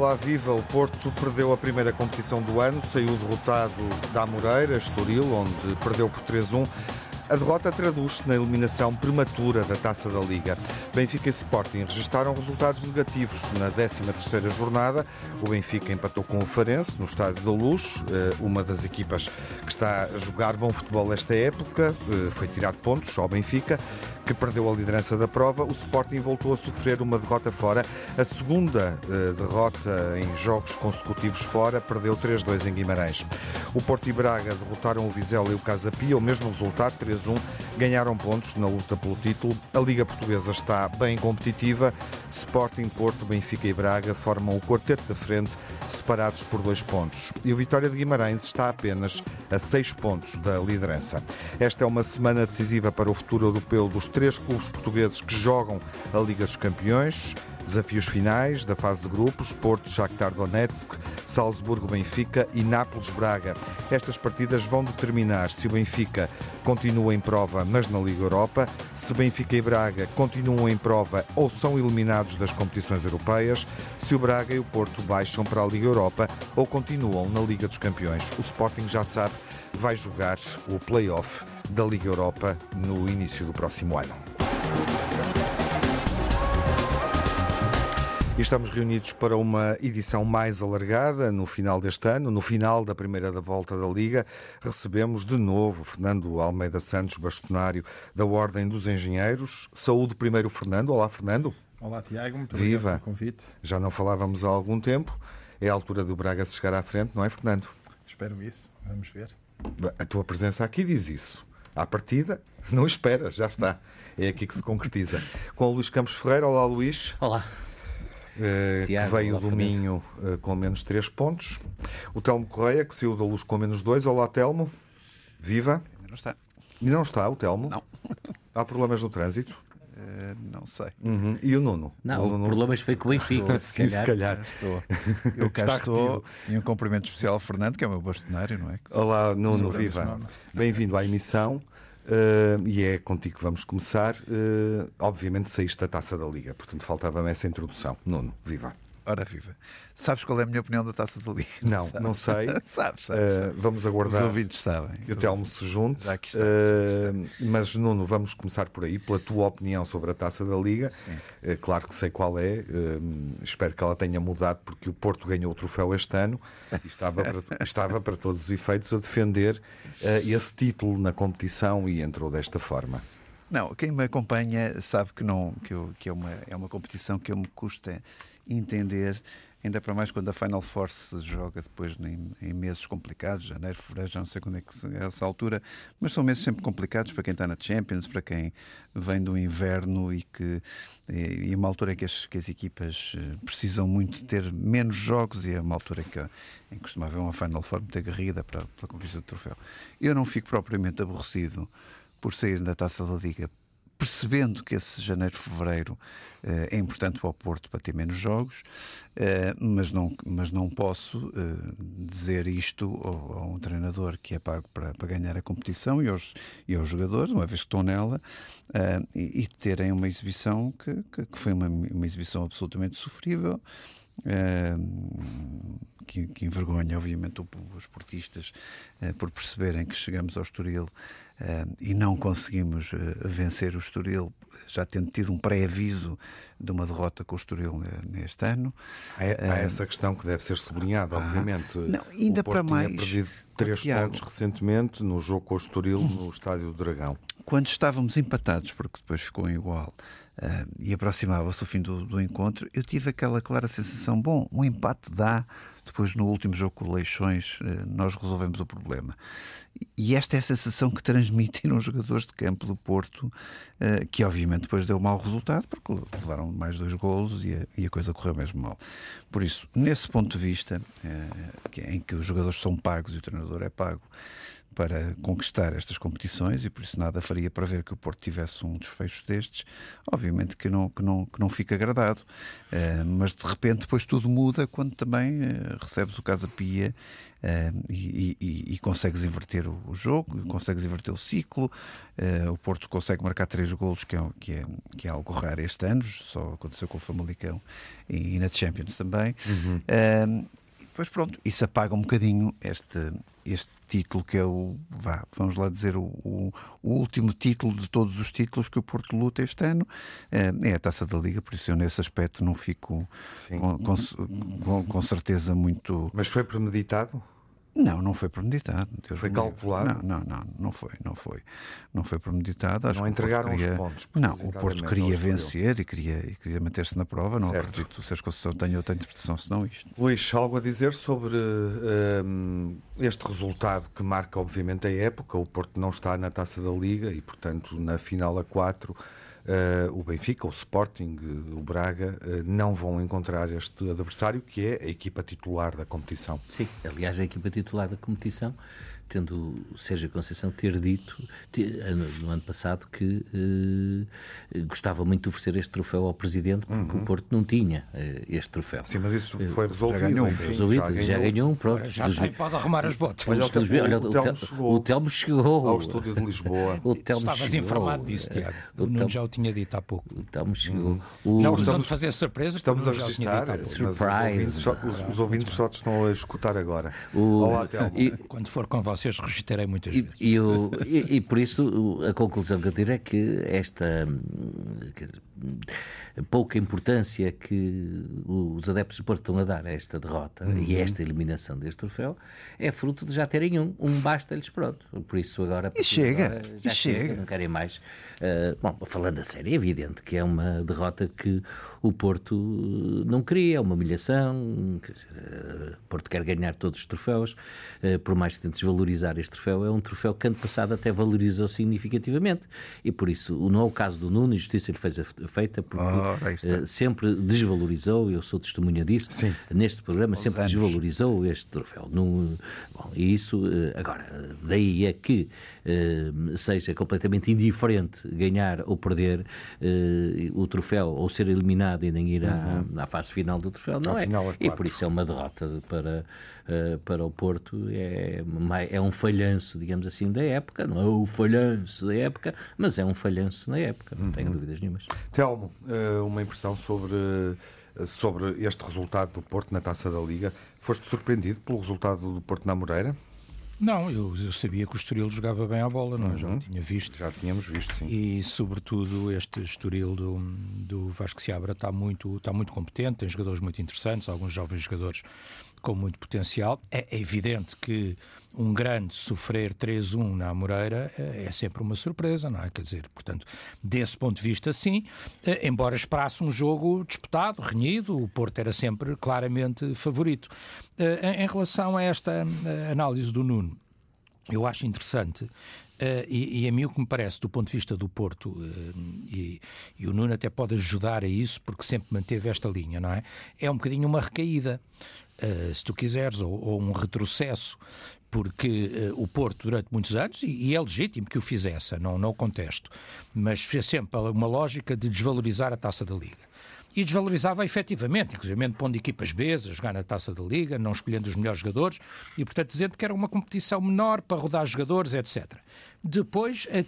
Olá, viva! O Porto perdeu a primeira competição do ano, saiu derrotado da Amoreira, Estoril, onde perdeu por 3-1. A derrota traduz-se na eliminação prematura da Taça da Liga. Benfica e Sporting registaram resultados negativos na 13ª jornada. O Benfica empatou com o Farense no Estádio da Luz, eh, uma das equipas que está a jogar bom futebol esta época. Eh, foi tirar pontos ao Benfica, que perdeu a liderança da prova. O Sporting voltou a sofrer uma derrota fora. A segunda eh, derrota em jogos consecutivos fora, perdeu 3-2 em Guimarães. O Porto e Braga derrotaram o Vizela e o Casa Pia, o mesmo resultado, 3 3-1, ganharam pontos na luta pelo título. A Liga Portuguesa está bem competitiva. Sporting, Porto, Benfica e Braga formam o quarteto da frente, separados por dois pontos. E o Vitória de Guimarães está apenas a seis pontos da liderança. Esta é uma semana decisiva para o futuro europeu dos três clubes portugueses que jogam a Liga dos Campeões. Desafios finais da fase de grupos, Porto, Shakhtar Donetsk, Salzburgo, Benfica e Nápoles, Braga. Estas partidas vão determinar se o Benfica continua em prova, mas na Liga Europa, se Benfica e Braga continuam em prova ou são eliminados das competições europeias, se o Braga e o Porto baixam para a Liga Europa ou continuam na Liga dos Campeões. O Sporting já sabe, vai jogar o play-off da Liga Europa no início do próximo ano. E estamos reunidos para uma edição mais alargada no final deste ano, no final da primeira da volta da Liga. Recebemos de novo Fernando Almeida Santos, bastonário da Ordem dos Engenheiros. Saúde primeiro, Fernando. Olá, Fernando. Olá, Tiago. Muito Viva. obrigado pelo convite. Já não falávamos há algum tempo. É a altura do Braga se chegar à frente, não é, Fernando? Espero isso. Vamos ver. A tua presença aqui diz isso. À partida, não espera, já está. É aqui que se concretiza. Com o Luís Campos Ferreira. Olá, Luís. Olá. Uh, Tiago, que veio do Minho com menos 3 pontos. O Telmo Correia, que saiu da luz com menos 2. Olá, Telmo. Viva. Ainda não está. E não está o Telmo? Não. Há problemas no trânsito? Uh, não sei. Uhum. E o Nuno? Não, o Nuno... problemas foi com o Benfica. se, Sim, se calhar. Estou. Eu cá estou. E um cumprimento especial ao Fernando, que é o meu bastonário, não é? Olá, Nuno. Viva. Bem-vindo à emissão. Uh, e é contigo que vamos começar. Uh, obviamente saíste da taça da Liga, portanto faltava-me essa introdução. Nuno, viva. Ora, viva. Sabes qual é a minha opinião da taça da Liga? Não, não, não sei. sabes, sabes, uh, vamos aguardar. Os ouvintes sabem. Que o Telmo se junte. Já aqui está, uh, mas, Nuno, vamos começar por aí, pela tua opinião sobre a taça da Liga. Uh, claro que sei qual é. espero que ela tenha mudado, porque o Porto ganhou o troféu este ano e estava para, estava para todos os efeitos a defender esse título na competição e entrou desta forma. Não, quem me acompanha sabe que, não, que, eu, que é, uma, é uma competição que eu me custa entender, ainda para mais quando a Final Force se joga depois em, em, meses complicados, janeiro, fevereiro, já não sei quando é que é essa altura, mas são meses sempre complicados para quem está na Champions, para quem vem do inverno e que e, é uma altura em que as, que as equipas eh, precisam muito de ter menos jogos e é uma altura em que, em que costuma haver uma Final Four muito aguerrida para, pela conquista do troféu. Eu não fico propriamente aborrecido por sair da Taça da Liga percebendo que esse janeiro, fevereiro uh, é importante para o Porto para ter menos jogos, uh, mas, não, mas não posso uh, dizer isto a um treinador que é pago para, para ganhar a competição e aos, e aos jogadores, uma vez que estão nela, e, e, terem uma exibição que, que, que foi uma, uma exibição absolutamente sofrível. Que, que, envergonha, obviamente, os esportistas por perceberem que chegamos ao Estoril Uh, e não conseguimos uh, vencer o Estoril, já tendo tido um pré-aviso de uma derrota com o Estoril neste ano. Há, há essa questão que deve ser sublinhada, ah, obviamente. Não, ainda o Porto para mais. Tinha perdido três pontos recentemente no jogo com o Estoril no Estádio do Dragão. Quando estávamos empatados, porque depois ficou igual, uh, e aproximava-se o fim do, do, encontro, eu tive aquela clara sensação: bom, um empate dá, depois no último jogo com o Leixões uh, nós resolvemos o problema. E esta é a sensação que transmitem os jogadores de campo do Porto, uh, que obviamente depois deu mau resultado, porque levaram mais dois golos e a, e a coisa correu mesmo mal. Por isso, nesse ponto de vista, em que os jogadores são pagos e o treinador é pago, para conquistar estas competições e por isso nada faria para ver que o Porto tivesse um desfecho destes. Obviamente que não, que não, que não fica agradado, uh, mas de repente depois tudo muda quando também uh, recebes o Casa Pia uh, e, e, e, consegues inverter o, o, jogo, consegues inverter o ciclo. o Porto consegue marcar três golos, que é, que, é, que é algo raro este ano, só aconteceu com o Famalicão e, e na Champions também. Uhum. Pois pronto, isso apaga um bocadinho este, este título que é o, vá, vamos lá dizer, o, o, o, último título de todos os títulos que o Porto luta este ano. É, é a Taça da Liga, por isso eu nesse aspecto não fico com, com, com certeza muito... Mas foi premeditado? Não, não foi premeditado. Deus foi calculado? Não, não, não, não foi, não foi. Não foi premeditado. Acho não entregaram queria... os pontos. Não, o Porto queria vencer e queria, e queria manter-se na prova. Não certo. acredito que o Sérgio Conceição tenha outra interpretação senão isto. Luís, algo a dizer sobre uh, este resultado que marca, obviamente, a época. O Porto não está na taça da Liga e, portanto, na final a 4 Uh, o Benfica, o Sporting, uh, o Braga, uh, não vão encontrar este adversário que é a equipa titular da competição. Sim, aliás, a equipa titular da competição tendo o Sérgio Conceição ter dito no ano passado que eh, gostava muito de oferecer este troféu ao Presidente porque uhum. o Porto não tinha eh, este troféu. Sim, mas isso foi resolvido. Já ganhou, enfim, resolvido, já ganhou, já ganhou um, pronto. Já tem, pode arrumar as botas. Olha, o, Telmo, olha, o, Telmo chegou, o Telmo chegou ao estúdio de Lisboa. o Telmo Estavas chegou. informado disso, Tiago. O, Nuno já o tinha dito há pouco. O Telmo chegou. Uhum. O... Não, estamos a fazer surpresa. Estamos a registrar. Surprise. Os ouvintes só estão a escutar agora. Olá, Telmo. Quando for com vocês, registrarei muito muitas e, vezes. E, o, e, e, por isso a conclusão que eu tiro é que esta pouca importância que os adeptos do Porto estão a dar a esta derrota uhum. e a esta eliminação deste troféu é fruto de já terem um. Um basta-lhes pronto. Por isso agora. E chega. Agora, já e chega. chega. Não querem mais. Uh, bom, falando a sério, é evidente que é uma derrota que o Porto não queria, é uma humilhação. Uh, o Porto quer ganhar todos os troféus, uh, por mais que tente desvalorizar este troféu, é um troféu que ano passado até valorizou significativamente. E por isso, não é o caso do Nuno, a justiça lhe fez feita, porque oh, sempre desvalorizou, eu sou testemunha disso, Sim. neste programa, Os sempre anos. desvalorizou este troféu. No, bom, e isso, agora, daí é que seja completamente indiferente ganhar ou perder o troféu ou ser eliminado e nem ir à, uhum. à fase final do troféu, não é? E por isso é uma derrota para, uh, para o Porto, é, é um falhanço, digamos assim, da época, não é o falhanço da época, mas é um falhanço na época, não uhum. tenho dúvidas nenhumas. Telmo, uh, uma impressão sobre sobre este resultado do Porto na Taça da Liga. Foste surpreendido pelo resultado do Porto na Moreira? Não, eu, eu, sabia que o Estoril jogava bem a bola, não é? já uhum. tinha visto. Já tínhamos visto, sim. E, sobretudo, este Estoril do, do Vasco Seabra está muito, está muito competente, tem jogadores muito interessantes, alguns jovens jogadores com muito potencial. É evidente que um grande sofrer 3-1 na Amoreira é, é sempre uma surpresa, não é? Quer dizer, portanto, desse ponto de vista, sim, eh, embora esperasse um jogo disputado, renhido, o Porto era sempre claramente favorito. Eh, em relação a esta eh, análise do Nuno, eu acho interessante Uh, e, e, a mim o que me parece, do ponto de vista do Porto, uh, e, e, o Nuno até pode ajudar a isso, porque sempre manteve esta linha, não é? É um bocadinho uma recaída, uh, se tu quiseres, ou, ou um retrocesso, porque o Porto, durante muitos anos, e, e, é legítimo que o fizesse, não, não contesto, mas fez sempre uma lógica de desvalorizar a taça da Liga e desvalorizava efetivamente, inclusive pondo equipas B a jogar na taça da Liga, não escolhendo os melhores jogadores e, portanto, dizendo que era uma competição menor para rodar jogadores, etc. Depois a,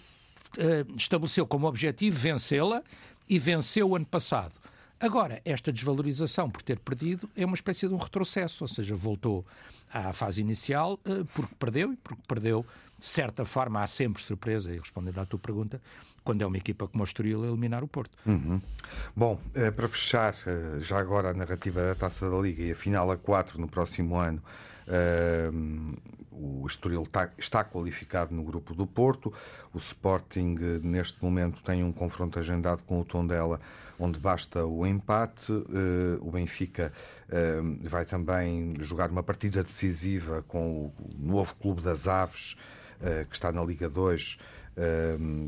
estabeleceu como objetivo vencê-la e venceu o ano passado. Agora, esta desvalorização por ter perdido é uma espécie de um retrocesso, ou seja, voltou à fase inicial uh, porque perdeu e porque perdeu, de certa forma, há sempre surpresa, e respondendo à tua pergunta, quando é uma equipa como o Estoril a eliminar o Porto. Uhum. Bom, eh, para fechar, eh, já agora a narrativa da Taça da Liga e a final a 4 no próximo ano, Uh, o Estoril está, está, qualificado no grupo do Porto. O Sporting, neste momento, tem um confronto agendado com o Tondela, onde basta o empate. O Benfica vai também jogar uma partida decisiva com o novo Clube das Aves, que está na Liga 2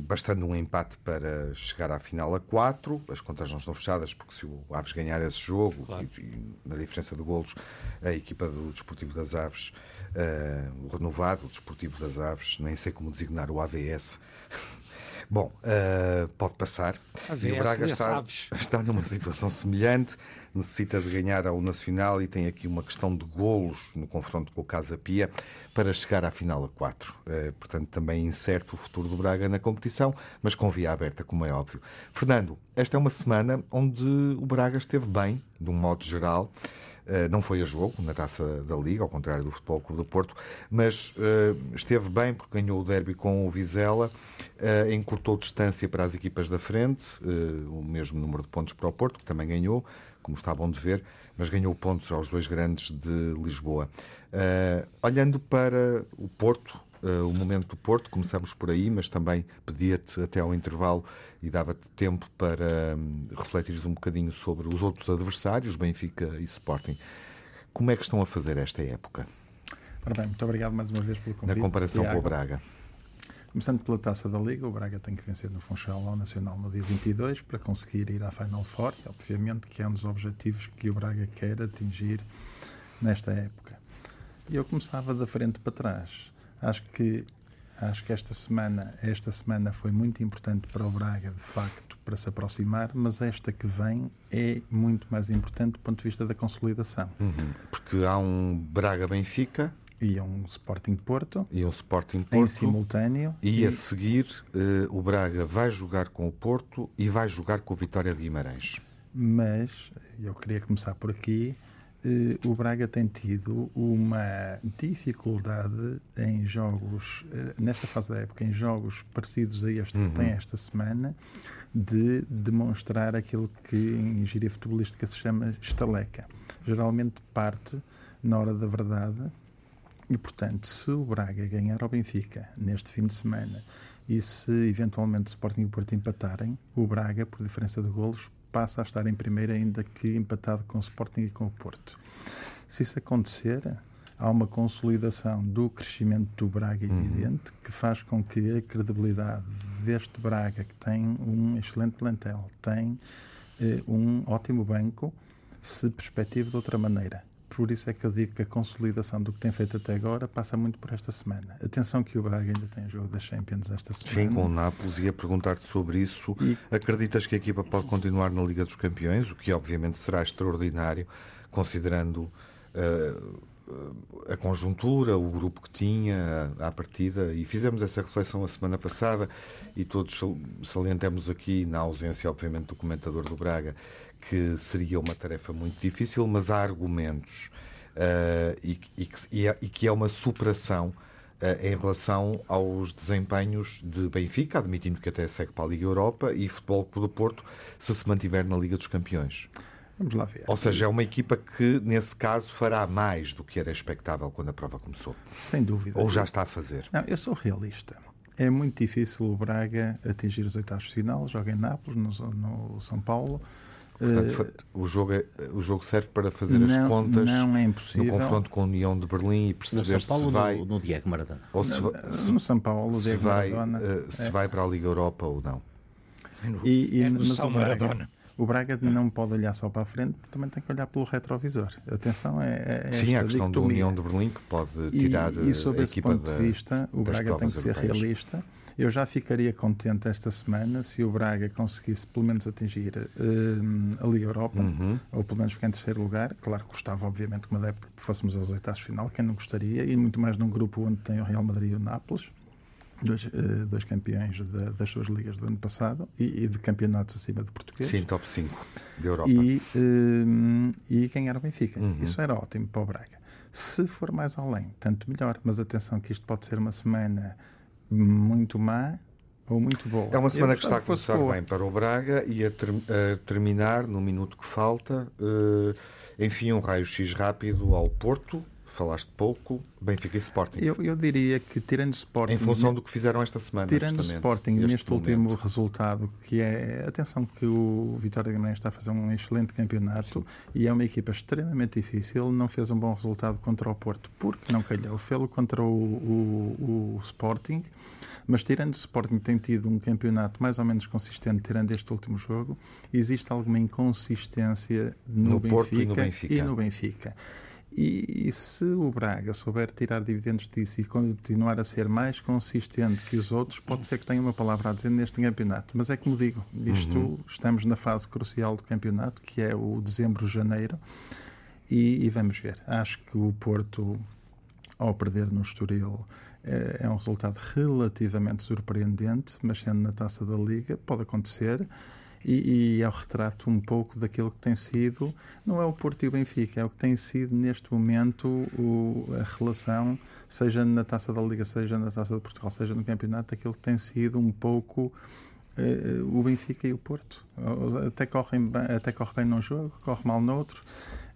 bastando um empate para chegar à final a 4. As contas não estão fechadas, porque se o Aves ganhar esse jogo, claro. e, e, na diferença de golos, a equipa do Desportivo das Aves o renovado, o Desportivo das Aves, nem sei como designar o AVS. Bom, uh, pode passar. AVS, e o Braga está, Aves. está numa situação semelhante, necessita de ganhar ao Nacional e tem aqui uma questão de golos no confronto com o Casa Pia para chegar à final a 4. Uh, portanto, também incerto o futuro do Braga na competição, mas com via aberta, como é óbvio. Fernando, esta é uma semana onde o Braga esteve bem, de um modo geral. Uh, não foi a jogo na taça da Liga, ao contrário do Futebol Clube do Porto, mas uh, esteve bem porque ganhou o derby com o Vizela, uh, encurtou distância para as equipas da frente, o mesmo número de pontos para o Porto, que também ganhou, como está bom de ver, mas ganhou pontos aos dois grandes de Lisboa. olhando para o Porto, uh, o momento do Porto, começamos por aí, mas também pedia-te até ao intervalo e dava-te tempo para um, refletires um bocadinho sobre os outros adversários, Benfica e Sporting. Como é que estão a fazer esta época? Ora bem, muito obrigado mais uma vez pelo convite. Na comparação com o Braga. Começando pela Taça da Liga, o Braga tem que vencer no Funchal ao Nacional no dia 22 para conseguir ir à Final Four, e obviamente que é um dos objetivos que o Braga quer atingir nesta época. Eu começava da frente para trás. Acho que acho que esta semana esta semana foi muito importante para o Braga de facto para se aproximar, mas esta que vem é muito mais importante do ponto de vista da consolidação. Uhum, porque há um Braga Benfica e um Sporting Porto e um Sporting Porto em simultâneo e, e... a seguir uh, o Braga vai jogar com o Porto e vai jogar com o Vitória de Guimarães. Mas eu queria começar por aqui eh, o Braga tem tido uma dificuldade em jogos, eh, nesta fase da época, em jogos parecidos a este uhum. que tem esta semana, de demonstrar aquilo que em gíria futebolística se chama estaleca. Geralmente parte na hora da verdade e, portanto, se o Braga ganhar ao Benfica neste fim de semana e se eventualmente o Sporting e o Porto empatarem, o Braga, por diferença de golos, passa a estar em primeiro, ainda que empatado com o Sporting e com o Porto. Se isso acontecer, há uma consolidação do crescimento do Braga uhum. evidente, uhum. que faz com que a credibilidade deste Braga, que tem um excelente plantel, tem eh, um ótimo banco, se perspective de outra maneira. Por isso é que eu digo que a consolidação do que tem feito até agora passa muito por esta semana. Atenção que o Braga ainda tem jogo da Champions esta semana. Sim, com o Nápoles. Ia perguntar-te sobre isso. E... Acreditas que a equipa pode continuar na Liga dos Campeões, o que obviamente será extraordinário, considerando uh, a conjuntura, o grupo que tinha à partida, e fizemos essa reflexão a semana passada e todos salientamos aqui, na ausência, obviamente, do comentador do Braga, que seria uma tarefa muito difícil, mas há argumentos uh, e, e, e, é, e, que é uma superação uh, em relação aos desempenhos de Benfica, admitindo que até segue para a Liga Europa, e Futebol Clube do Porto, se se mantiver na Liga dos Campeões. Vamos lá ver. Ou seja, é uma equipa que, nesse caso, fará mais do que era expectável quando a prova começou. Sem dúvida. Ou já está a fazer? Não, eu sou realista. É muito difícil o Braga atingir os oitavos de final. Joga em Nápoles, no, no São Paulo. Portanto, uh, o, jogo é, o jogo serve para fazer não, as contas não é impossível. no confronto com a União de Berlim e perceber se vai no, no Diego Maradona. Ou se, se, no São Paulo, se Diego vai, Maradona, uh, se é. vai para a Liga Europa ou não. E, e é no São Maradona. O Braga não pode olhar só para a frente, também tem que olhar pelo retrovisor. Atenção, é, é Sim, a questão da União de Berlim que pode tirar e, e sob a esse ponto da, de vista, o Braga tem que ser europeias. realista. Eu já ficaria contente esta semana se o Braga conseguisse pelo menos atingir uh, a Liga Europa, uhum. ou pelo menos ficar em terceiro lugar. Claro que gostava, obviamente, que uma época que fôssemos aos oitavos de final, quem não gostaria, e muito mais num grupo onde tem o Real Madrid e o Nápoles dois, uh, dois campeões de, das suas ligas do ano passado e, e, de campeonatos acima de português. Sim, top 5 da Europa. E, uh, e ganhar o Benfica. Uhum. Isso era ótimo para o Braga. Se for mais além, tanto melhor. Mas atenção que isto pode ser uma semana muito má ou muito boa. É uma semana que está a começar bem para o Braga e a, ter, a terminar, no minuto que falta, uh, enfim, um raio-x rápido ao Porto, falaste pouco, Benfica e Sporting. Eu, eu diria que, tirando Sporting. Em função do que fizeram esta semana. Tirando Sporting neste momento. último resultado, que é. Atenção, que o Vitória de Guimarães está a fazer um excelente campeonato Sim. e é uma equipa extremamente difícil. Não fez um bom resultado contra o Porto, porque não calhou. Fê-lo contra o, o, o, Sporting, mas tirando o Sporting, tem tido um campeonato mais ou menos consistente, tirando este último jogo. Existe alguma inconsistência no, no Benfica, e no Benfica. E no Benfica. E, e, se o Braga souber tirar dividendos disso e continuar a ser mais consistente que os outros, pode ser que tenha uma palavra a dizer neste campeonato. Mas é como digo, isto uhum. estamos na fase crucial do campeonato, que é o dezembro-janeiro, e, e, vamos ver. Acho que o Porto, ao perder no Estoril, é, é um resultado relativamente surpreendente, mas sendo na taça da Liga, pode acontecer e, e é o retrato um pouco daquilo que tem sido, não é o Porto e o Benfica, é o que tem sido neste momento o, a relação, seja na taça da Liga, seja na taça de Portugal, seja no campeonato, aquilo que tem sido um pouco uh, o Benfica e o Porto. Até, correm bem, até corre bem num jogo, corre mal no outro.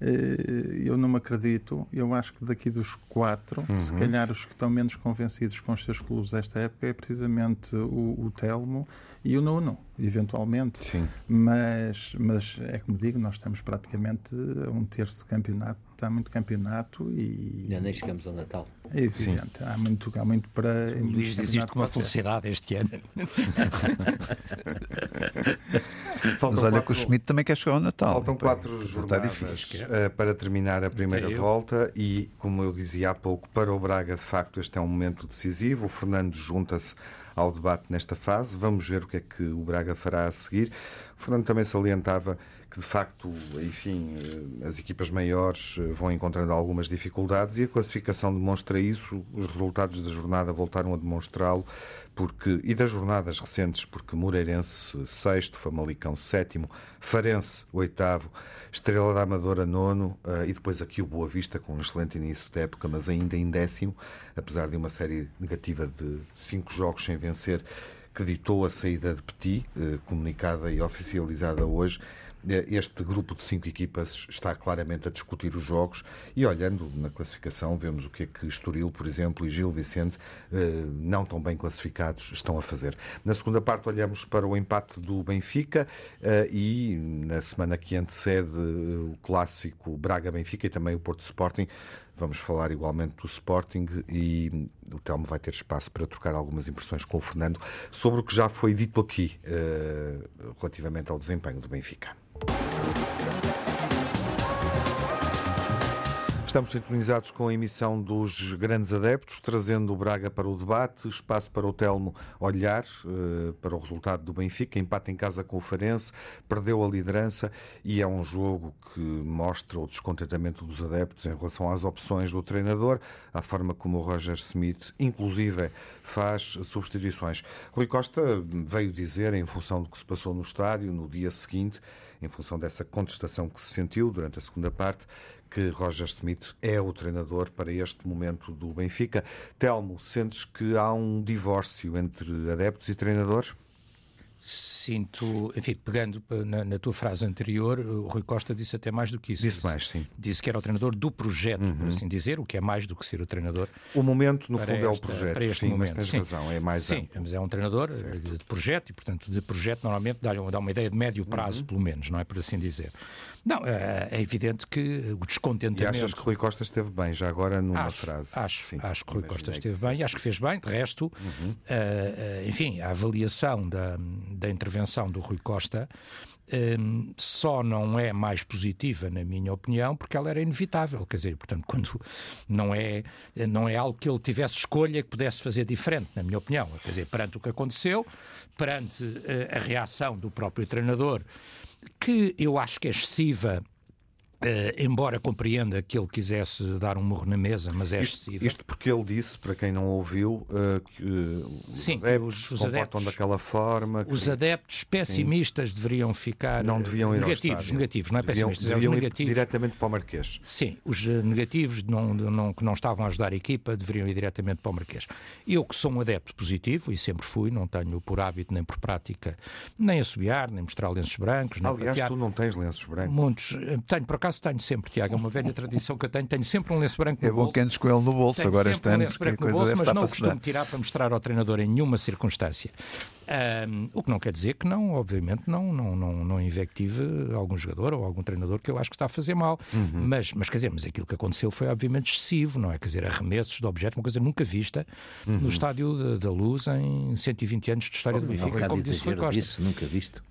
Eh, eu não me acredito. Eu acho que daqui dos quatro, uhum. se calhar os que estão menos convencidos com os seus clubes desta época é precisamente o, o Telmo e o Nuno, eventualmente. Sim. Mas, mas é como digo, nós estamos praticamente a um terço do campeonato, está muito campeonato e. Ainda nem chegamos ao Natal. É evidente, há muito, há muito para. O Luís diz isto com uma felicidade este ano. Mas olha quatro... que o Schmidt também quer chegar ao Natal. Faltam quatro jornadas uh, para terminar a primeira volta e, como eu dizia há pouco, para o Braga, de facto, este é um momento decisivo. O Fernando junta-se ao debate nesta fase. Vamos ver o que é que o Braga fará a seguir. O Fernando também salientava que de facto, enfim, eh, as equipas maiores eh, vão encontrando algumas dificuldades e a classificação demonstra isso. Os resultados da jornada voltaram a demonstrá-lo porque e das jornadas recentes, porque Moreirense sexto, Famalicão sétimo, Farense oitavo, Estrela da Amadora nono uh, e depois aqui o Boa Vista com um excelente início da época, mas ainda em décimo, apesar de uma série negativa de cinco jogos sem vencer que ditou a saída de Petit, uh, comunicada e oficializada hoje. Eh, este grupo de cinco equipas está claramente a discutir os jogos e olhando na classificação vemos o que é que Estoril, por exemplo, e Gil Vicente, eh, não tão bem classificados, estão a fazer. Na segunda parte olhamos para o empate do Benfica eh, e na semana que antecede o clássico Braga-Benfica e também o Porto Sporting, Vamos falar igualmente do Sporting e o Telmo vai ter espaço para trocar algumas impressões com o Fernando sobre o que já foi dito aqui relativamente ao desempenho do Benfica. Estamos sintonizados com a emissão dos grandes adeptos, trazendo o Braga para o debate, espaço para o Telmo olhar uh, para o resultado do Benfica, empate em casa com o Farense, perdeu a liderança e é um jogo que mostra o descontentamento dos adeptos em relação às opções do treinador, à forma como o Roger Smith, inclusive, faz substituições. Rui Costa veio dizer, em função do que se passou no estádio, no dia seguinte, em função dessa contestação que se sentiu durante a segunda parte, que Roger Smith é o treinador para este momento do Benfica. Telmo, sentes que há um divórcio entre adeptos e treinadores? Sinto, enfim, pegando na, na, tua frase anterior, o Rui Costa disse até mais do que isso. Disse mais, sim. Disse que era o treinador do projeto, uhum. por assim dizer, o que é mais do que ser o treinador. O momento, no fundo, esta, é o projeto. Para este sim, momento. Mas tens sim. razão, é mais Sim, amplo. mas é um treinador certo. de projeto e, portanto, de projeto normalmente dá, dá uma ideia de médio prazo, uhum. pelo menos, não é por assim dizer. Não, é, é, evidente que o descontentamento. E achas que Rui Costa esteve bem, já agora numa acho, frase? Acho, Sim, acho que Rui Costa esteve bem, acho que fez bem. De resto, uhum. uh, uh, enfim, a avaliação da, da intervenção do Rui Costa um, só não é mais positiva, na minha opinião, porque ela era inevitável. Quer dizer, portanto, quando não é, não é algo que ele tivesse escolha que pudesse fazer diferente, na minha opinião. Quer dizer, perante o que aconteceu, perante uh, a reação do próprio treinador que eu acho que é excessiva Uh, embora compreenda que ele quisesse dar um morro na mesa, mas é isto, excessivo. Isto porque ele disse, para quem não ouviu, uh, que uh, Sim, os adeptos os, adeptos, daquela forma. Que... Os adeptos pessimistas Sim. deveriam ficar. Não deviam ir negativos, negativos, não é deviam, pessimistas, deviam é os negativos. diretamente para o Marquês. Sim, os negativos não, não, que não estavam a ajudar a equipa deveriam ir diretamente para o Marquês. Eu, que sou um adepto positivo, e sempre fui, não tenho por hábito nem por prática nem assobiar, nem mostrar lenços brancos. Aliás, tu não tens lenços brancos. Muitos. Tenho, por acaso, tenho sempre, Tiago é uma velha tradição que eu tenho. Tenho sempre um lenço branco no bolso. É bom que andes com ele no bolso tenho agora este ano. Um lenço branco no bolso, mas não costumo tirar para mostrar ao treinador em nenhuma circunstância. Um, o que não quer dizer que não, obviamente, não, não, não, não invective algum jogador ou algum treinador que eu acho que está a fazer mal. Uhum. Mas, mas, quer dizer, mas aquilo que aconteceu foi obviamente excessivo, não é? Quer dizer, arremessos de objeto, uma coisa nunca vista uhum. no Estádio da Luz em 120 anos de história oh, do Benfica. Como disse Rui Costa. Nunca visto.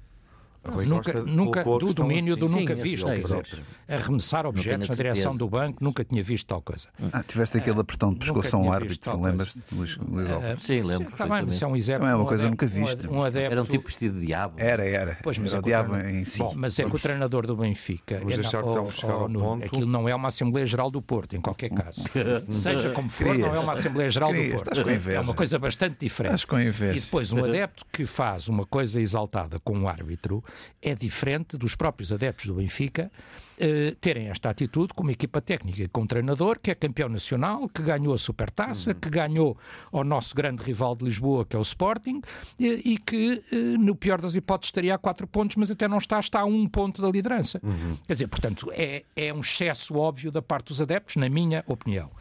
Nunca, nunca do domínio do nunca Sim, visto. Sei, dizer, arremessar objetos na direção do banco, nunca tinha visto tal coisa. Ah, tiveste aquele apertão de pescoço a um árbitro, lembras? Luís, Luís uh, Sim, lembro. Está bem, isso é um exemplo. Não é uma coisa que nunca viste. Um adepto, era um tipo vestido de diabo. Era, era. Pois, mas era é o diabo em si. Bom, mas é que o treinador do Benfica. Vamos deixar então chegar ao ponto. Aquilo não é uma Assembleia Geral do Porto, em qualquer caso. Seja como for, não é uma Assembleia Geral do Porto. É uma coisa bastante diferente. Estás com inveja. E depois, um adepto que faz uma coisa exaltada com um árbitro é diferente dos próprios adeptos do Benfica eh, terem esta atitude com uma equipa técnica, com um treinador que é campeão nacional, que ganhou a Supertaça, uhum. que ganhou ao nosso grande rival de Lisboa, que é o Sporting, e, e que, eh, no pior das hipóteses, estaria a quatro pontos, mas até não está, está a um ponto da liderança. Uhum. Quer dizer, portanto, é, é um excesso óbvio da parte dos adeptos, na minha opinião.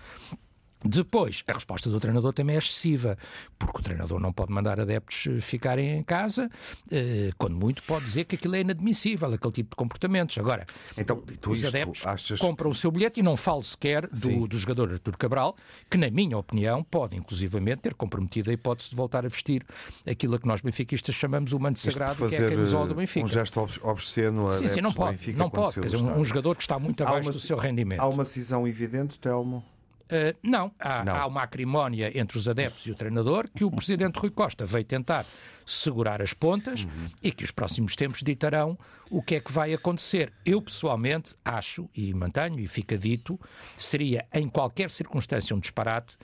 Depois, a resposta do treinador também é excessiva, porque o treinador não pode mandar adeptos eh, ficarem em casa, eh, quando muito pode dizer que aquilo é inadmissível, aquele tipo de comportamentos. Agora, então, os adeptos achas... compram o seu bilhete e não falo sequer do, do jogador Artur Cabral, que, na minha opinião, pode inclusivamente ter comprometido a hipótese de voltar a vestir aquilo que nós benfiquistas chamamos o manto sagrado, que é a camisola do eh, Benfica. Um gesto obsceno a Sim, sim, não pode, não pode. Quer dizer, um, um, jogador que está muito abaixo uma, do seu rendimento. Há uma cisão evidente, Telmo? Uh, não. Há, não. há uma acrimónia entre os adeptos e o treinador que o presidente Rui Costa veio tentar segurar as pontas uhum. e que os próximos tempos ditarão o que é que vai acontecer. Eu, pessoalmente, acho e mantenho, e fica dito, seria em qualquer circunstância um disparate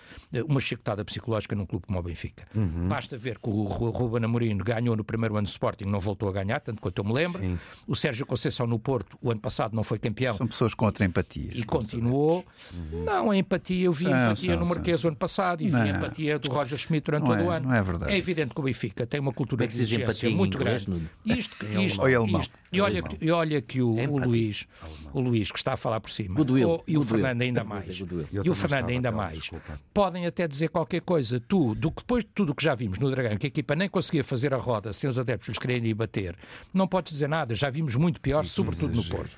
uma chicotada psicológica num clube como o Benfica. Uhum. Basta ver que o Ruben Amorim ganhou no primeiro ano do Sporting, não voltou a ganhar, tanto quanto eu me lembro. Sim. O Sérgio Conceição no Porto, o ano passado, não foi campeão. São pessoas contra empatias. E continuou. Uhum. Não, a empatia, eu vi não, empatia no Marquês o ano passado e vi a empatia do Roger Schmidt durante não todo é, o ano. Não é verdade. É evidente que o Benfica tem uma cultura é de exigência muito grande. Isto, isto, isto, e olha, e olha que o, o Luís, o Luís que está a falar por cima, o, e o Fernando ainda mais, e o Fernando ainda mais, podem até dizer qualquer coisa. Tu, do, depois de tudo o que já vimos no Dragão, que a equipa nem conseguia fazer a roda sem os adeptos lhes quererem ir bater, não podes dizer nada. Já vimos muito pior, sobretudo no Porto.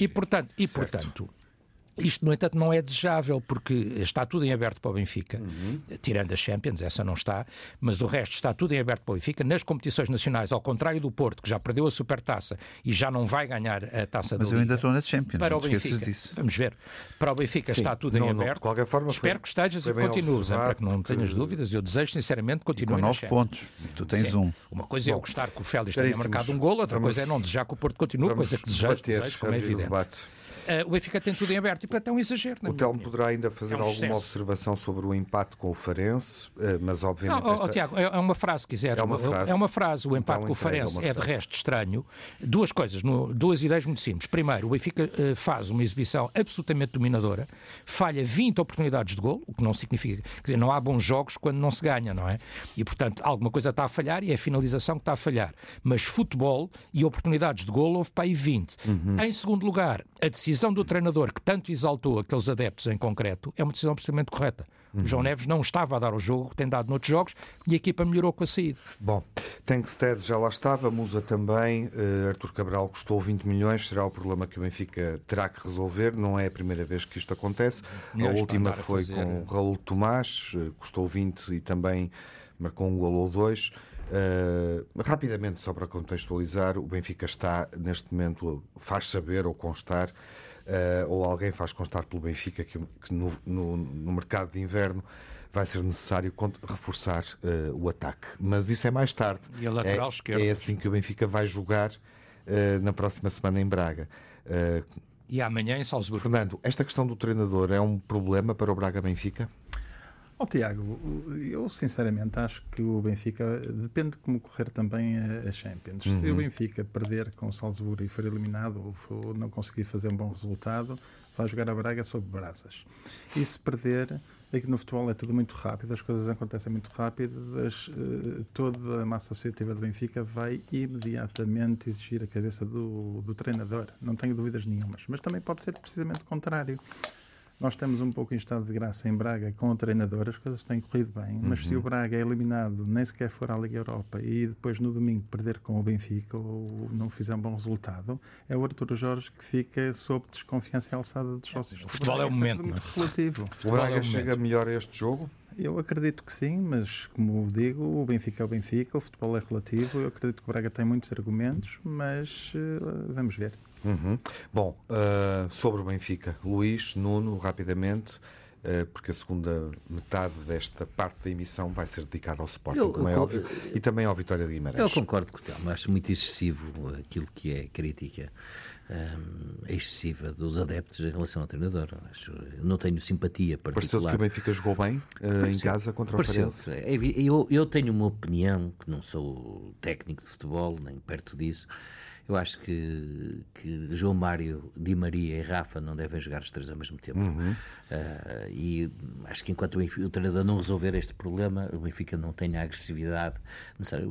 E portanto, e portanto isto, no entanto, não é desejável, porque está tudo em aberto para o Benfica, uhum. tirando a Champions, essa não está, mas o resto está tudo em aberto para o Benfica. Nas competições nacionais, ao contrário do Porto, que já perdeu a Supertaça e já não vai ganhar a taça mas da. Mas eu ainda estou na Champions, para o Benfica. Disso. Vamos ver. Para o Benfica Sim, está tudo não, em aberto. Não, de qualquer forma, Espero foi, que estejas e continues, é, para que não tenhas dúvidas. Eu desejo, sinceramente, que continue com nove pontos. Tu tens Sim. um. Uma coisa é eu gostar que o Félix tenha marcado um golo, outra coisa é não desejar que o Porto continue, coisa que desejo, desejo como é evidente. Uh, o Benfica tem tudo em aberto e, portanto, é um exagero. O Telmo poderá ainda fazer é um alguma observação sobre o empate com o Farense, uh, mas obviamente. Não, esta... oh, Tiago, é, é uma frase, quiseres. É uma frase. É uma frase. O empate então, com o Farense é, de resto estranho. Duas coisas, no, duas ideias muito simples. Primeiro, o Benfica uh, faz uma exibição absolutamente dominadora, falha 20 oportunidades de gol, o que não significa. Quer dizer, não há bons jogos quando não se ganha, não é? E, portanto, alguma coisa está a falhar e é a finalização que está a falhar. Mas futebol e oportunidades de gol houve para aí 20. Uhum. Em segundo lugar, a decisão do treinador que tanto exaltou aqueles adeptos em concreto é uma decisão absolutamente correta. Uhum. O João Neves não estava a dar o jogo, tem dado noutros jogos e a equipa melhorou com a saída. Bom, Tankstead já lá estava, Musa também, uh, Artur Cabral custou 20 milhões, será o problema que o Benfica terá que resolver, não é a primeira vez que isto acontece. Milhões a última foi a fazer... com Raul Tomás, uh, custou 20 e também marcou um gol ou dois. Uh, rapidamente, só para contextualizar, o Benfica está, neste momento, faz saber ou constar, uh, ou alguém faz constar pelo Benfica que, que no, no, no, mercado de inverno vai ser necessário reforçar uh, o ataque. Mas isso é mais tarde. E a lateral é, esquerda. É assim que o Benfica vai jogar na próxima semana em Braga. e amanhã em Salzburgo. Fernando, esta questão do treinador é um problema para o Braga Benfica? Oh, Tiago, eu sinceramente acho que o Benfica depende de como correr também a, Champions. Uhum. Se o uhum. Benfica perder com o Salzburgo e for eliminado ou for, não conseguir fazer um bom resultado, vai jogar a Braga sob brasas. E se perder, aqui no futebol é tudo muito rápido, as coisas acontecem muito rápido, uh, toda a massa associativa do Benfica vai imediatamente exigir a cabeça do, do treinador. Não tenho dúvidas nenhumas. Mas também pode ser precisamente o contrário. Nós estamos um pouco em estado de graça em Braga com o treinador, as coisas têm corrido bem, mas uhum. se o uhum. Braga é eliminado, nem sequer for à Liga Europa e depois no domingo perder com o Benfica ou não fizer um bom resultado, é o Arturo Jorge que fica sob desconfiança alçada dos sócios. O futebol é o momento. É muito relativo. O Braga é chega melhor a este jogo? Eu acredito que sim, mas como digo, o Benfica é o Benfica, o futebol é relativo. Eu acredito que o Braga tem muitos argumentos, mas uh, vamos ver. Uhum. Bom, uh, sobre o Benfica, Luís, Nuno, rapidamente, uh, porque a segunda metade desta parte da emissão vai ser dedicada ao Sporting, eu, como é eu, óbvio, e também ao Vitória de Guimarães. Eu concordo com o Telmo, acho muito excessivo aquilo que é crítica um, excessiva dos adeptos em relação ao treinador. Acho, não tenho simpatia particular. Pareceu-te que o Benfica jogou bem uh, em casa contra o Farense? É, eu, eu tenho uma opinião, que não sou técnico de futebol, nem perto disso, eu acho que, que João Mário, Di Maria e Rafa não devem jogar os três ao mesmo tempo. Uhum. Uh, e acho que enquanto o, Benfica, o, treinador não resolver este problema, o Benfica não tem a agressividade necessária.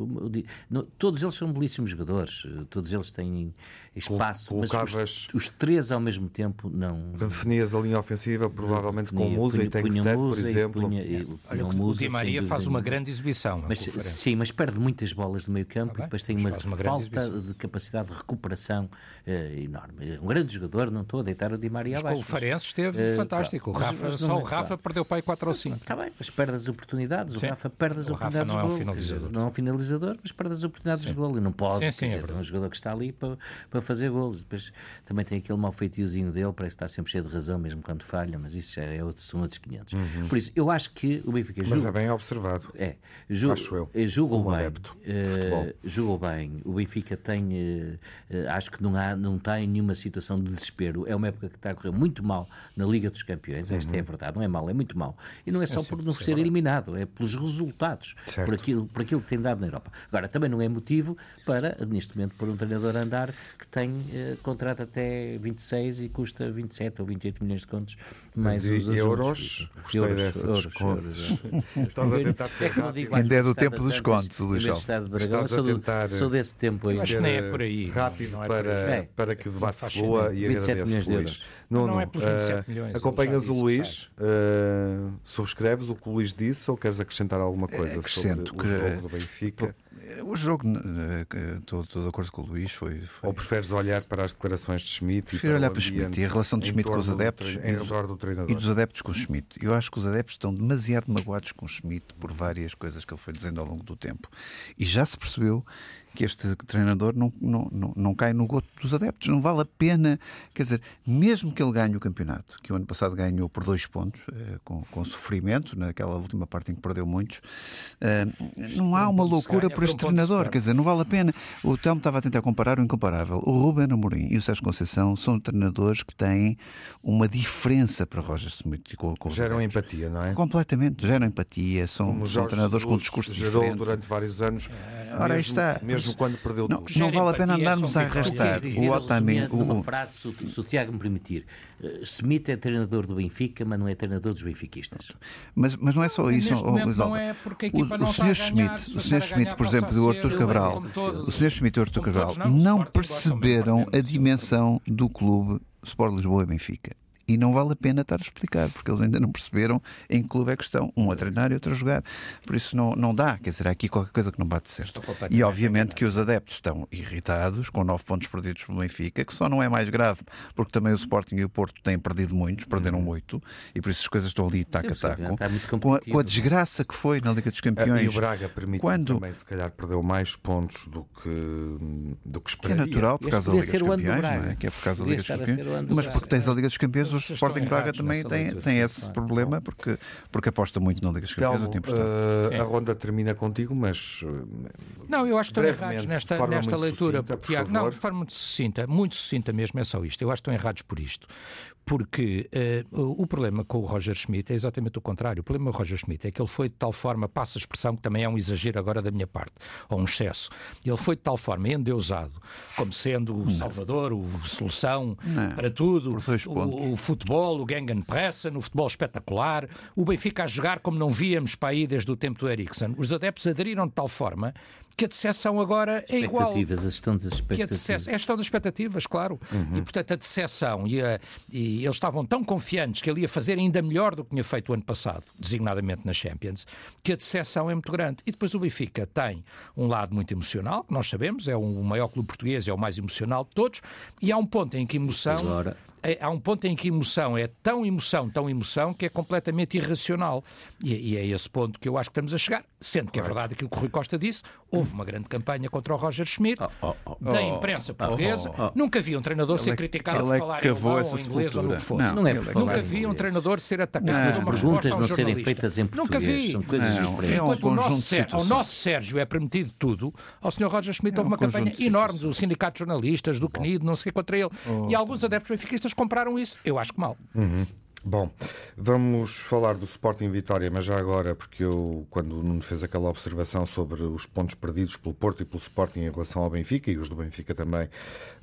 todos eles são belíssimos jogadores, todos eles têm espaço, Colocavas... mas os, os, três ao mesmo tempo não. Definias a linha ofensiva, provavelmente com Musa e Tengsted, por exemplo. Punha, e, Olha, o Di Maria faz uma grande exibição. Mas, sim, mas perde muitas bolas do meio campo ah, e depois tem uma, uma falta de capacidade de recuperação uh, enorme. Um grande jogador, não estou a deitar o Di Maria mas abaixo. o Farense esteve uh, fantástico. Rafa, mas, só o Rafa claro. perdeu para aí 4 ou 5. Está bem, mas perde as oportunidades. Sim. O Rafa perde as o oportunidades. Rafa não é um finalizador. Não é um finalizador, mas perde as oportunidades sim. de gol. E não pode. Sim, sim, dizer, é, é um jogador que está ali para, para fazer golos. Depois também tem aquele mau feitiozinho dele, parece que está sempre cheio de razão, mesmo quando falha, mas isso já é outro, são outros 500. Uhum. Por isso, eu acho que o Benfica. Mas é bem observado. É. Julgo, acho eu. Eh, julgo bem. Uh, julgo bem. O Benfica tem. Uh, acho que não, há, não está em nenhuma situação de desespero. É uma época que está a correr muito mal na Liga dos Campeões. Esta é a uhum. verdade. Não é mal, é muito mal. E não é só sim, por não ser eliminado, é pelos resultados, por aquilo, por aquilo que tem dado na Europa. Agora, também não é motivo para, neste momento, por um treinador andar que tem uh, contrato até 26 e custa 27 ou 28 milhões de contos, mais e, os euros. Gostei euros, dessas euros, contas. Estás a tentar ser é Ainda é do tempo dos contos, Luís Estás a tentar sou desse tempo aí. Acho que nem é por aí. Rápido é para, é. para que o debate flua e agradeço, Luís. Nuno, não é por 27 uh, milhões. Acompanhas o Luís, uh, subscreves o que o Luís disse ou queres acrescentar alguma coisa Acrescento sobre o jogo do Benfica? O jogo, estou, de acordo com o Luís, foi, foi... Ou preferes olhar para as declarações de Schmidt? Prefiro olhar para Schmidt e a relação de Schmidt com os adeptos do, e, dos adeptos com o Schmidt. Eu acho que os adeptos estão demasiado magoados com o Schmidt por várias coisas que ele foi dizendo ao longo do tempo. E já se percebeu que este treinador não, não, não, não cai no goto dos adeptos. Não vale a pena, quer dizer, mesmo que ele ganhe o campeonato, que o ano passado ganhou por dois pontos, eh, com, com sofrimento, naquela última parte em que perdeu muitos, eh, não há uma loucura por este treinador, quer dizer, não vale a pena. O Telmo estava a tentar comparar o incomparável. O Ruben Amorim e o Sérgio Conceição são treinadores que têm uma diferença para Roger Smith. Com, com geram empatia, não é? Completamente, geram empatia, são, são treinadores com um discurso gerou diferente. durante vários anos. Ora, mesmo, está. Mesmo mesmo quando perdeu não, tudo. Não vale a pena andarmos a arrastar. O Otamendi. Uma frase, se, o Tiago me permitir. Uh, Smith é treinador do Benfica, mas não é treinador dos benfiquistas. Mas, mas não é só isso. não é porque a equipa o, não o Sr. Schmidt, o Sr. Schmidt, por exemplo, do Artur Cabral, o Sr. Schmidt e o Artur Cabral não perceberam a dimensão do clube Sport Lisboa e Benfica. E não vale a pena estar a explicar, porque eles ainda não perceberam em que clube é que estão. Um a treinar e outro a jogar. Por isso não, não dá. Quer dizer, há aqui qualquer coisa que não bate certo. E obviamente que os adeptos estão irritados com nove pontos perdidos pelo Benfica, que só não é mais grave, porque também o Sporting e o Porto têm perdido muitos, perderam uhum. oito, e por isso as coisas estão ali taco a taco. Com a, com a desgraça que foi na Liga dos Campeões. E o Braga permite quando... também, se calhar, perdeu mais pontos do que, do que esperaria. Que é natural, por causa da Liga dos Campeões, não é? Que é por causa da Liga dos Campeões. Mas porque tens a Liga dos Campeões, o Sporting Braga também tem, tem esse problema porque, porque aposta muito na Liga dos Campeões. Uh, a ronda termina contigo, mas. Não, eu acho que estão errados nesta, nesta leitura, sucinta, Tiago. Não, de forma muito sucinta, muito sucinta mesmo, é só isto. Eu acho que estão errados por isto porque uh, o problema com o Roger Schmidt é exatamente o contrário. O problema com o Roger Schmidt é que ele foi de tal forma, passa a expressão que também é um exagero agora da minha parte, ou um excesso, ele foi de tal forma endeusado, como sendo o salvador, o solução Não. para tudo, o, o, futebol, o Gegenpressa, no futebol espetacular, o Benfica a jogar como não víamos para aí desde o tempo do Ericsson. Os adeptos aderiram de tal forma que a decepção agora é igual. A gestão das expectativas. Que a, é a gestão das expectativas, claro. Uhum. E, portanto, a decepção e, a, e eles estavam tão confiantes que ele ia fazer ainda melhor do que tinha feito o ano passado, designadamente na Champions, que a decepção é muito grande. E depois o Benfica tem um lado muito emocional, que nós sabemos, é o maior clube português, é o mais emocional de todos, e há um ponto em que emoção... Agora há um ponto em que emoção é tão emoção, tão emoção, que é completamente irracional. E, e é esse ponto que eu acho que estamos a chegar. Sendo que é verdade aquilo que o Rui Costa disse, houve uma grande campanha contra o Roger Schmidt, Oh, oh, oh. da imprensa portuguesa. Nunca vi um treinador ser Ele é- criticado ele por é falar em essa inglês ou no que fosse. Não é que falar Nunca vi um treinador ser atacado Não, por uma perguntas resposta a um não serem feitas em Nunca português, vi. são coisas Não, diferentes. é um Enquanto o nosso, conjunto de Sé- ao nosso Sérgio é permitido tudo, ao Sr. Roger Schmidt É houve um uma campanha enorme do Sindicato de Jornalistas, do CNID, não sei contra ele. Oh, e alguns adeptos benfiquistas compraram isso. Eu acho que mal. Bom, vamos falar do Sporting Vitória, mas já agora, porque eu, quando o Nuno fez aquela observação sobre os pontos perdidos pelo Porto e pelo Sporting em relação ao Benfica, e os do Benfica também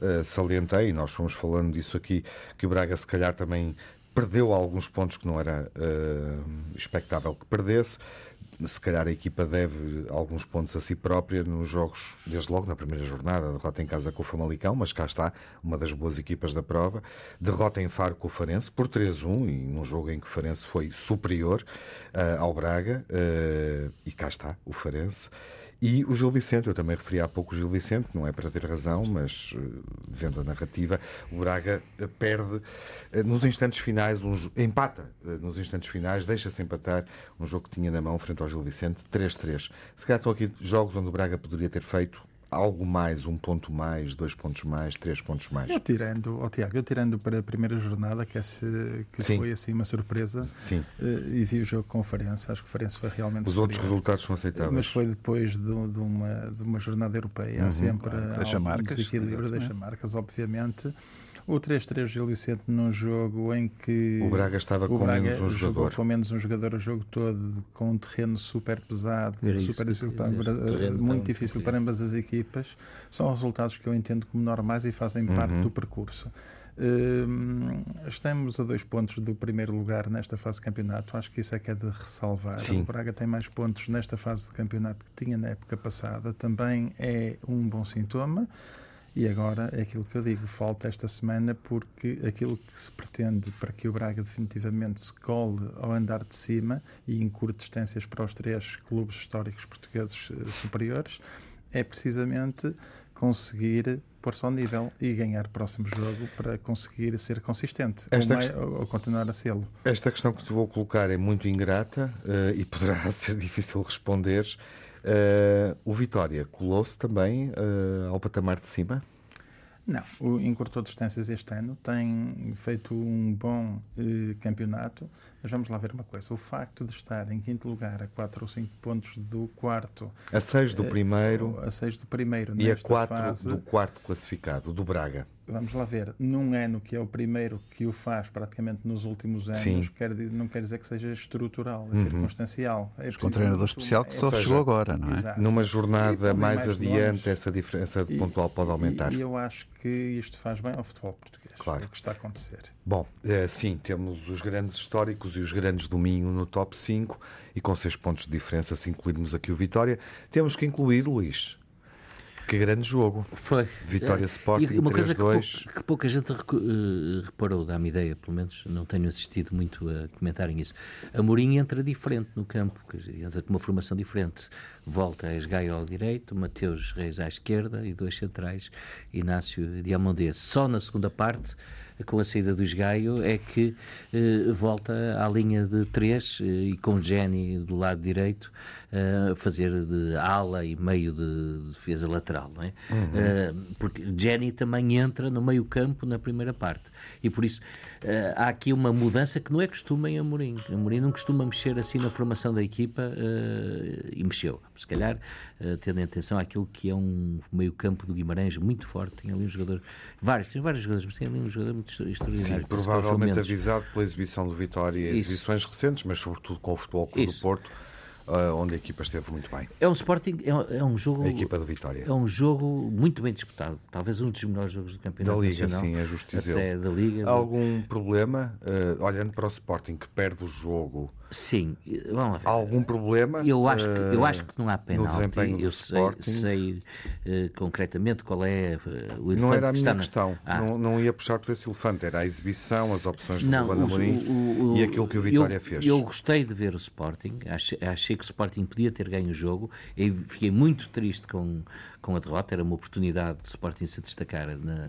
eh, salientei, e nós fomos falando disso aqui, que o Braga se calhar também perdeu alguns pontos que não era eh, expectável que perdesse. Se calhar a equipa deve alguns pontos a si própria nos jogos, desde logo na primeira jornada, derrota em casa com o Famalicão, mas cá está, uma das boas equipas da prova. Derrota em Faro com o Farense por 3-1, e num jogo em que o Farense foi superior eh, ao Braga, eh, e cá está o Farense. E o Gil Vicente, eu também referi há pouco o Gil Vicente, não é para ter razão, mas eh, vendo a narrativa, o Braga eh, perde eh, nos instantes finais, um, empata nos instantes finais, deixa-se empatar um jogo que tinha na mão frente ao Gil Vicente, 3-3. Se calhar estão aqui jogos onde o Braga poderia ter feito algo mais, um ponto mais, dois pontos mais, três pontos mais. Eu tirando, oh, Tiago, eu tirando para a primeira jornada, que, esse, que Sim. foi assim uma surpresa, Sim, eh, e vi o jogo com o Farense, acho que o Farense foi realmente os outros resultados são aceitáveis. Mas foi depois de, de uma, de uma jornada europeia. Há sempre Deixa algum marcas, desequilíbrio, exatamente. deixa marcas, obviamente. O 3-3 Gil Vicente num jogo em que O Braga estava o com Braga menos um jogou jogador. com menos um jogador o jogo todo, com um terreno super pesado, Era super eu difícil para, muito difícil para ambas as equipas. São resultados que eu entendo como normais e fazem parte Uhum. do percurso. Hum, estamos a dois pontos do primeiro lugar nesta fase de campeonato. Acho que isso é que é de ressalvar. Sim. O Braga tem mais pontos nesta fase de campeonato que tinha na época passada. Também é um bom sintoma. E agora é aquilo que eu digo, falta esta semana porque aquilo que se pretende para que o Braga definitivamente se cole ao andar de cima e encurte distâncias para os três clubes históricos portugueses eh, superiores é precisamente conseguir pôr-se ao nível e ganhar o próximo jogo para conseguir ser consistente Esta ou, ou- continuar a sê-lo. Esta questão que te vou colocar é muito ingrata eh, e poderá ser difícil responder. Eh, o Vitória colou-se também eh, ao patamar de cima? Não, o encurtou distâncias este ano, tem feito um bom eh, campeonato, mas vamos lá ver uma coisa. O facto de estar em quinto lugar a 4 ou 5 pontos do quarto, A 6 do eh, primeiro a 6 do primeiro e a nesta 4 fase, do quarto classificado, do Braga. vamos lá ver, num ano que é o primeiro que o faz praticamente nos últimos anos, Sim. Uhum. quer não quer dizer que seja estrutural, é circunstancial. É Com um treinador especial que é- só seja, chegou agora, não é? Exato. Numa E jornada mais, mais adiante, nomes. essa diferença E- pontual pode aumentar. E, e eu acho que isto faz bem ao futebol português. Claro. É o que está a acontecer. Bom, eh, sim, temos os grandes históricos e os grandes domingo no top 5 e com 6 pontos de diferença, se incluirmos aqui o Vitória, temos que incluir, Luís. Que grande jogo. Foi. Vitória Eh, Sporting, e uma coisa que, 3-2. pou- que pouca gente eh, reparou, dá-me ideia, pelo menos, não tenho assistido muito a comentarem isso. A Mourinho entra diferente no campo, quer dizer, entra com uma formação diferente. Volta a Esgaio ao direito, Mateus Reis à esquerda e dois centrais, Inácio Diamondé. Só na segunda parte, com a saída do Esgaio, é que eh, volta à linha de três eh, e com Jenny do lado direito eh, a fazer de ala e meio de defesa lateral, não é? Eh, porque Jenny também entra no meio campo na primeira parte. E por isso eh, há aqui uma mudança que não é costume em Amorim. Amorim não costuma mexer assim na formação da equipa eh, e mexeu. Se calhar, eh, tendo em atenção àquilo que é um meio campo do Guimarães muito forte. Tem ali um jogador, vários, tem vários jogadores, mas tem ali um jogador muito extra- extraordinário. Sim, provavelmente avisado pela exibição do Vitória e Isso. exibições recentes, mas sobretudo com o Futebol Clube do. Porto, ah, onde a equipa esteve muito bem. É um Sporting, é um, é um jogo. A equipa do Vitória. É um jogo muito bem disputado. Talvez um dos melhores jogos do Da campeonato Liga, nacional. sim, é justo Até dizê-lo. da Liga. Algum problema, ah, olhando para o Sporting, que perde o jogo Sim, vamos ver. Há algum problema? Eu acho, que, eu eh, acho que não há penalti. desempenho do eu sei, sei, eh, concretamente qual é eh, o elefante Não era a que minha na- questão. Ah. Não, não ia puxar por esse elefante. Era a exibição, as opções do Ruben Amorim e aquilo que o Vitória eu, fez. Eu gostei de ver o Sporting, achei, achei que o Sporting podia ter ganho o jogo, e fiquei muito triste com, com a derrota, era uma oportunidade do Sporting se destacar na,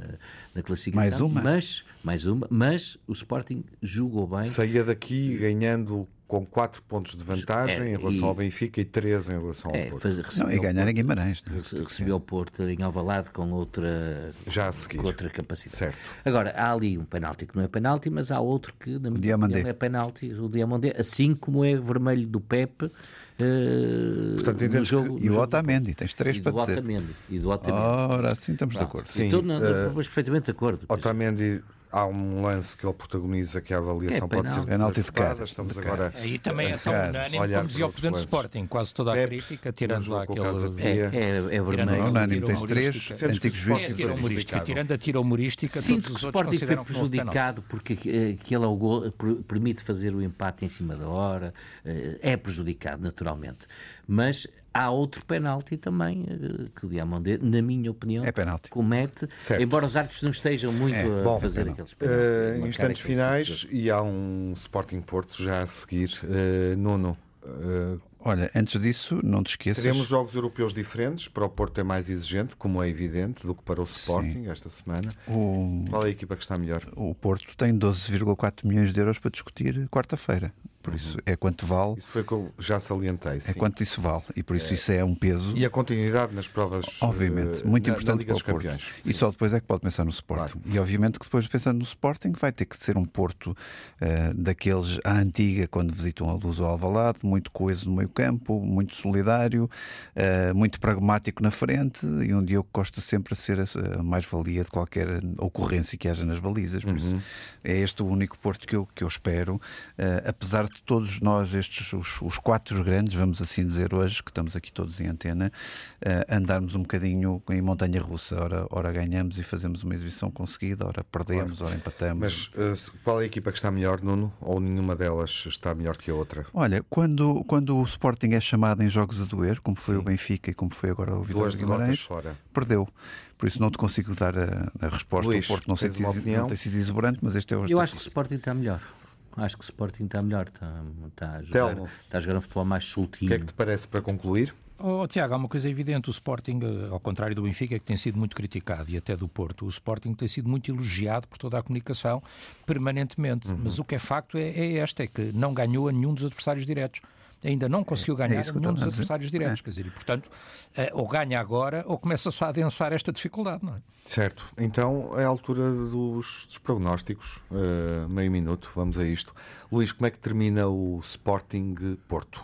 na classificação. Mais uma? Mas, mais uma, mas o Sporting jogou bem. Saía daqui ganhando com 4 pontos de vantagem É, em relação e- ao Benfica e 3 em relação ao É, Porto. faz- Não, e ganhar em Guimarães. né? rece- recebeu o Porto em Alvalade com outra, Já a seguir. com outra capacidade. Certo. Agora, há ali um penalti que não é penalti, mas há outro que, na minha Diamandé. opinião, é penalti, o Diamandé, assim como é vermelho do Pepe eh, Portanto, no entendes que- jogo, E o jogo Otamendi, tens três e para do dizer. Otamendi. E do Otamendi. Ora, assim estamos de Pronto. acordo. Sim, Então, não, eh, não, mas perfeitamente de acordo. Otamendi, há um lance que ele protagoniza que a avaliação É pode ser penalti. Penalti de cara. Estamos de cara. agora Aí também é tão unânime, olhar como dizia o Presidente do. Sporting, quase toda a Pepe, crítica, tirando lá aquele... É, é, é vermelho. aquele Unânime, tens três antigos É, tira humorística. prejudicado. Tirando a tira humorística, Sinto todos que o Sporting foi prejudicado porque eh, que ele é o gol, per- permite fazer o empate em cima da hora, eh, é prejudicado naturalmente. Mas há outro penalti também eh, que o Diamandé, na minha opinião, É penalti. comete, Certo. embora os árbitros não estejam muito É, a bom, fazer penalti. aqueles penaltis. Marcar instantes finais e há um Sporting Porto já a seguir. Eh, Nuno, eh, Olha, antes disso, não te esqueças. teremos jogos europeus diferentes. Para o Porto é mais exigente, como é evidente, do que para o Sporting esta semana. O, Qual é a equipa que está melhor? o Porto tem 12,4 milhões de euros para discutir quarta-feira. Por isso, é quanto vale, Isso foi o que eu já salientei. é sim. quanto isso vale. E por isso, isso é um peso. E a continuidade nas provas. Obviamente, eh, muito na- importante na Liga para o Porto. Campeões. E só depois é que pode pensar no Sporting. E obviamente que depois pensando no Sporting vai ter que ser um Porto eh, daqueles à antiga, quando visitam a Luz ou Alvalade, muito coeso no meio campo, muito solidário, eh, muito pragmático na frente e um Diogo Costa sempre a ser a, mais-valia de qualquer ocorrência que haja nas balizas. Por isso, é este o único Porto que eu, que eu espero, eh, apesar de todos nós, estes os, os quatro grandes, vamos assim dizer hoje, que estamos aqui todos em antena, eh, andarmos um bocadinho em montanha russa. Ora, ora ganhamos e fazemos uma exibição conseguida, ora perdemos, ora empatamos. Mas eh, qual é a equipa que está melhor, Nuno? Ou nenhuma delas está melhor que a outra? Olha, quando, quando o Sporting é chamado em jogos a doer, como foi o Benfica e como foi agora o Vitória de Guimarães, fora. perdeu. Por isso não te consigo dar a, a resposta. Luís, o Porto não, sei não tem sido exuberante, mas este é o Eu acho que o Sporting está melhor. Acho que o Sporting está melhor. Está, está, a, jogar, Telmo. está a jogar um futebol mais O soltinho. que é que te parece para concluir? Oh, Tiago, há uma coisa evidente: o Sporting, eh, ao contrário do Benfica, que tem sido muito criticado e até do Porto, o Sporting tem sido muito elogiado por toda a comunicação permanentemente. Uhum. Mas o que é facto é, é este: é que não ganhou a nenhum dos adversários diretos. Ainda não conseguiu ganhar isso a que eu nenhum dos adversários diretos. Quer dizer, e portanto, eh, ou ganha agora ou começa-se a adensar esta dificuldade, não é? Certo. Então é a altura dos, dos prognósticos. Eh, meio minuto, vamos a isto. Luís, como é que termina o Sporting Porto?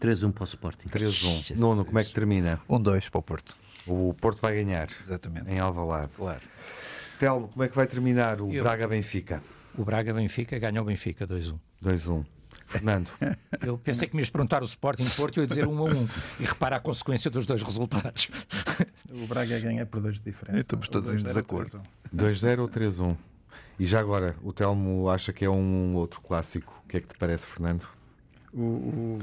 3-1 para o Sporting. 3-1. Nuno, como é que termina? Um 2 para o Porto. O Porto vai ganhar Exatamente. em Alvalade. Claro. Telmo, como é que vai terminar o Eu. Braga-Benfica? O Braga-Benfica ganha o Benfica 2-1. 2-1. Fernando, Eu pensei que me ias perguntar o Sporting Porto e eu ia dizer 1 a 1. E repara a consequência dos dois resultados. O Braga ganha por dois de diferença. Estamos todos em 2-0, desacordo. 2-0 ou 3-1? E já agora, o Telmo acha que é um outro clássico. O que é que te parece, Fernando? O, o-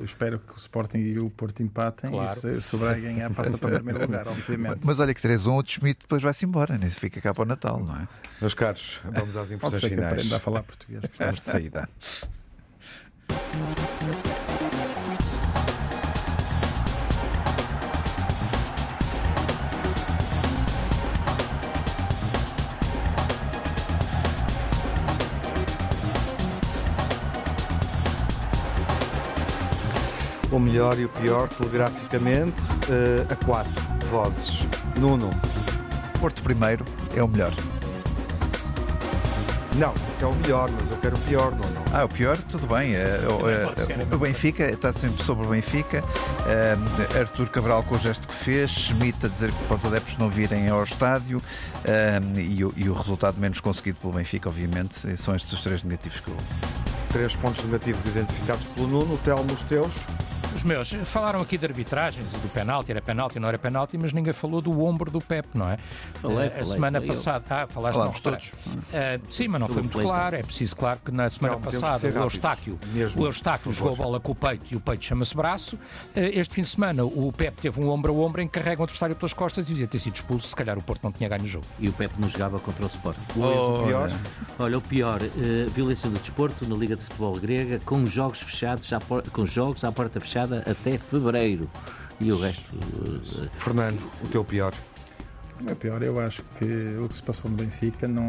o- espero que o Sporting e o Porto empatem Claro. e se, se o Braga ganhar passa para o primeiro lugar, obviamente. Mas olha que 3-1, o Schmidt depois vai-se embora, nem se fica cá para o Natal, não é? Meus caros, vamos às Pode impressões ser que finais. aprenda a falar português. Estamos de saída. O melhor e o pior, telegraficamente, eh, a quatro vozes. Nuno, Porto primeiro é o melhor. Não, isso é o melhor, mas eu quero o pior, Nuno. Ah, o pior, tudo bem. é, é, é o Benfica está sempre sobre o Benfica. É, Arthur Cabral com o gesto que fez, Schmidt a dizer que para os adeptos não virem ao estádio é, e, o, e o resultado menos conseguido pelo Benfica, obviamente, são estes os três negativos que eu. Três pontos negativos identificados pelo Nuno, Telmo, os teus. Os meus falaram aqui de arbitragens e do penalti, era penalti, não era penalti, mas ninguém falou do ombro do Pep, não é? Falei, a falei, semana falei passada. Ah, falaste Falámos não, todos. Uh, sim, mas não foi muito play, claro. É preciso, claro, que na semana Não, passada o Eustáquio, mesmo, o Eustáquio jogou a bola com o peito e o peito chama-se braço. Uh, este fim de semana o Pep teve um ombro a ombro em que carrega o adversário pelas costas e dizia ter sido expulso. Se calhar o Porto não tinha ganho o jogo. E o Pep não jogava contra o Sport. Luís, o pior? Olha, o pior, eh, violência do desporto na Liga de Futebol Grega, com jogos fechados, à por- com jogos à porta fechada até fevereiro. E o resto. eh, Fernando, o teu pior. O meu pior, eu acho que o que se passou no Benfica não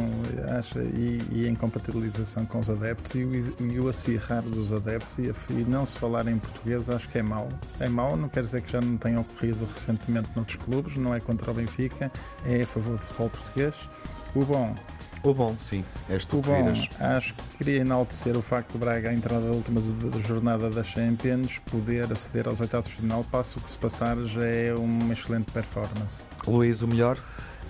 acha e, e a incompatibilização com os adeptos e o, e o acirrar dos adeptos e, a- e não se falar em português acho que é mau. É mau, não quer dizer que já não tenha ocorrido recentemente noutros clubes, não é contra o Benfica, é a favor do futebol português. O bom, O bom, sim, és tu o bom, acho que queria enaltecer o facto do Braga, à entrada da última jornada da Champions, poder aceder aos oitavos de final, passo o que se passar já é uma excelente performance. Luís, o melhor?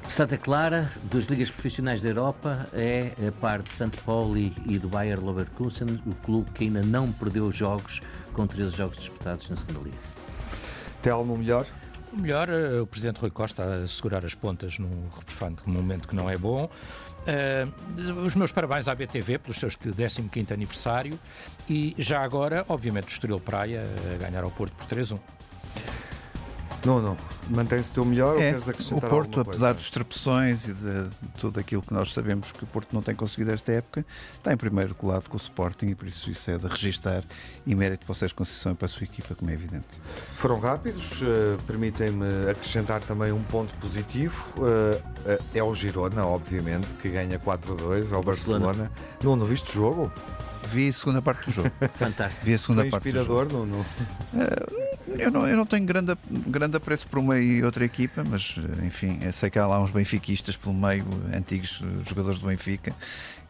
Santa Clara, das ligas profissionais da Europa, é a par de St. Pauli e do Bayer Leverkusen, o clube que ainda não perdeu jogos com 13 jogos disputados na segunda liga. Telmo, o melhor? O melhor, eh, o Presidente Rui Costa a segurar as pontas num reprefante momento que não é bom. Eh, os meus parabéns à BTV pelos seus 15º aniversário e já agora, obviamente, o Estoril Praia a ganhar ao Porto por 3-1. Não, não. Mantém-se o teu melhor ou É, queres o acrescentar Porto, alguma apesar dos tropeções e de tudo aquilo que nós sabemos que o Porto não tem conseguido esta época, está em primeiro colado com o Sporting e por isso isso é de registar e mérito para o Sérgio Conceição e para a sua equipa, como é evidente. Foram rápidos, eh, permitem-me acrescentar também um ponto positivo. eh, eh, é o Girona, obviamente, que ganha 4-2 ao Barcelona. Barcelona. Não, não viste o jogo? Vi a segunda parte do jogo. Fantástico. Vi a segunda Foi parte do jogo. inspirador, não, não. Eu não, eu não tenho grande, grande apreço por uma e outra equipa, mas enfim, sei que há lá uns benfiquistas pelo meio, antigos jogadores do Benfica,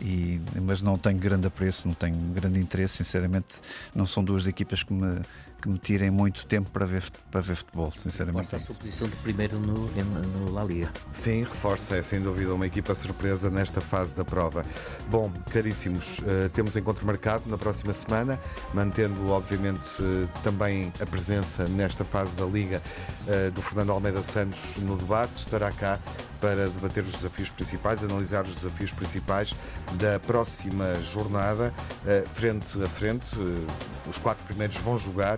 e, mas não tenho grande apreço, não tenho grande interesse, sinceramente, não são duas equipas que me, que me tirem muito tempo para ver, para ver futebol, sinceramente. É a sua posição de primeiro no, no La Liga. Sim, reforça, é sem dúvida uma equipa surpresa nesta fase da prova. Bom, caríssimos, eh, temos encontro marcado na próxima semana, mantendo, obviamente, eh, também a presença nesta fase da Liga eh, do Fernando Almeida Santos no debate. Estará cá para debater os desafios principais, analisar os desafios principais da próxima jornada, frente a frente. Os quatro primeiros vão jogar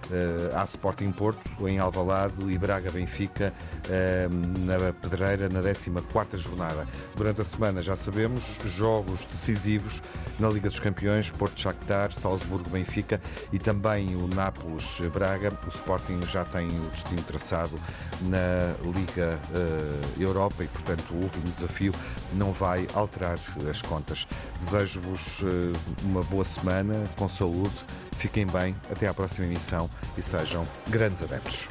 eh, à Sporting Porto, em Alvalade e Braga Benfica, eh, na Pedreira, na 14ª jornada. Durante a semana, já sabemos, jogos decisivos na Liga dos Campeões, Porto Shakhtar, Salzburgo Benfica e também o Nápoles Braga. O Sporting já tem o destino traçado na Liga eh, Europa e, portanto, o último desafio não vai alterar as contas. Desejo-vos uma boa semana, com saúde, fiquem bem, até à próxima emissão e sejam grandes adeptos.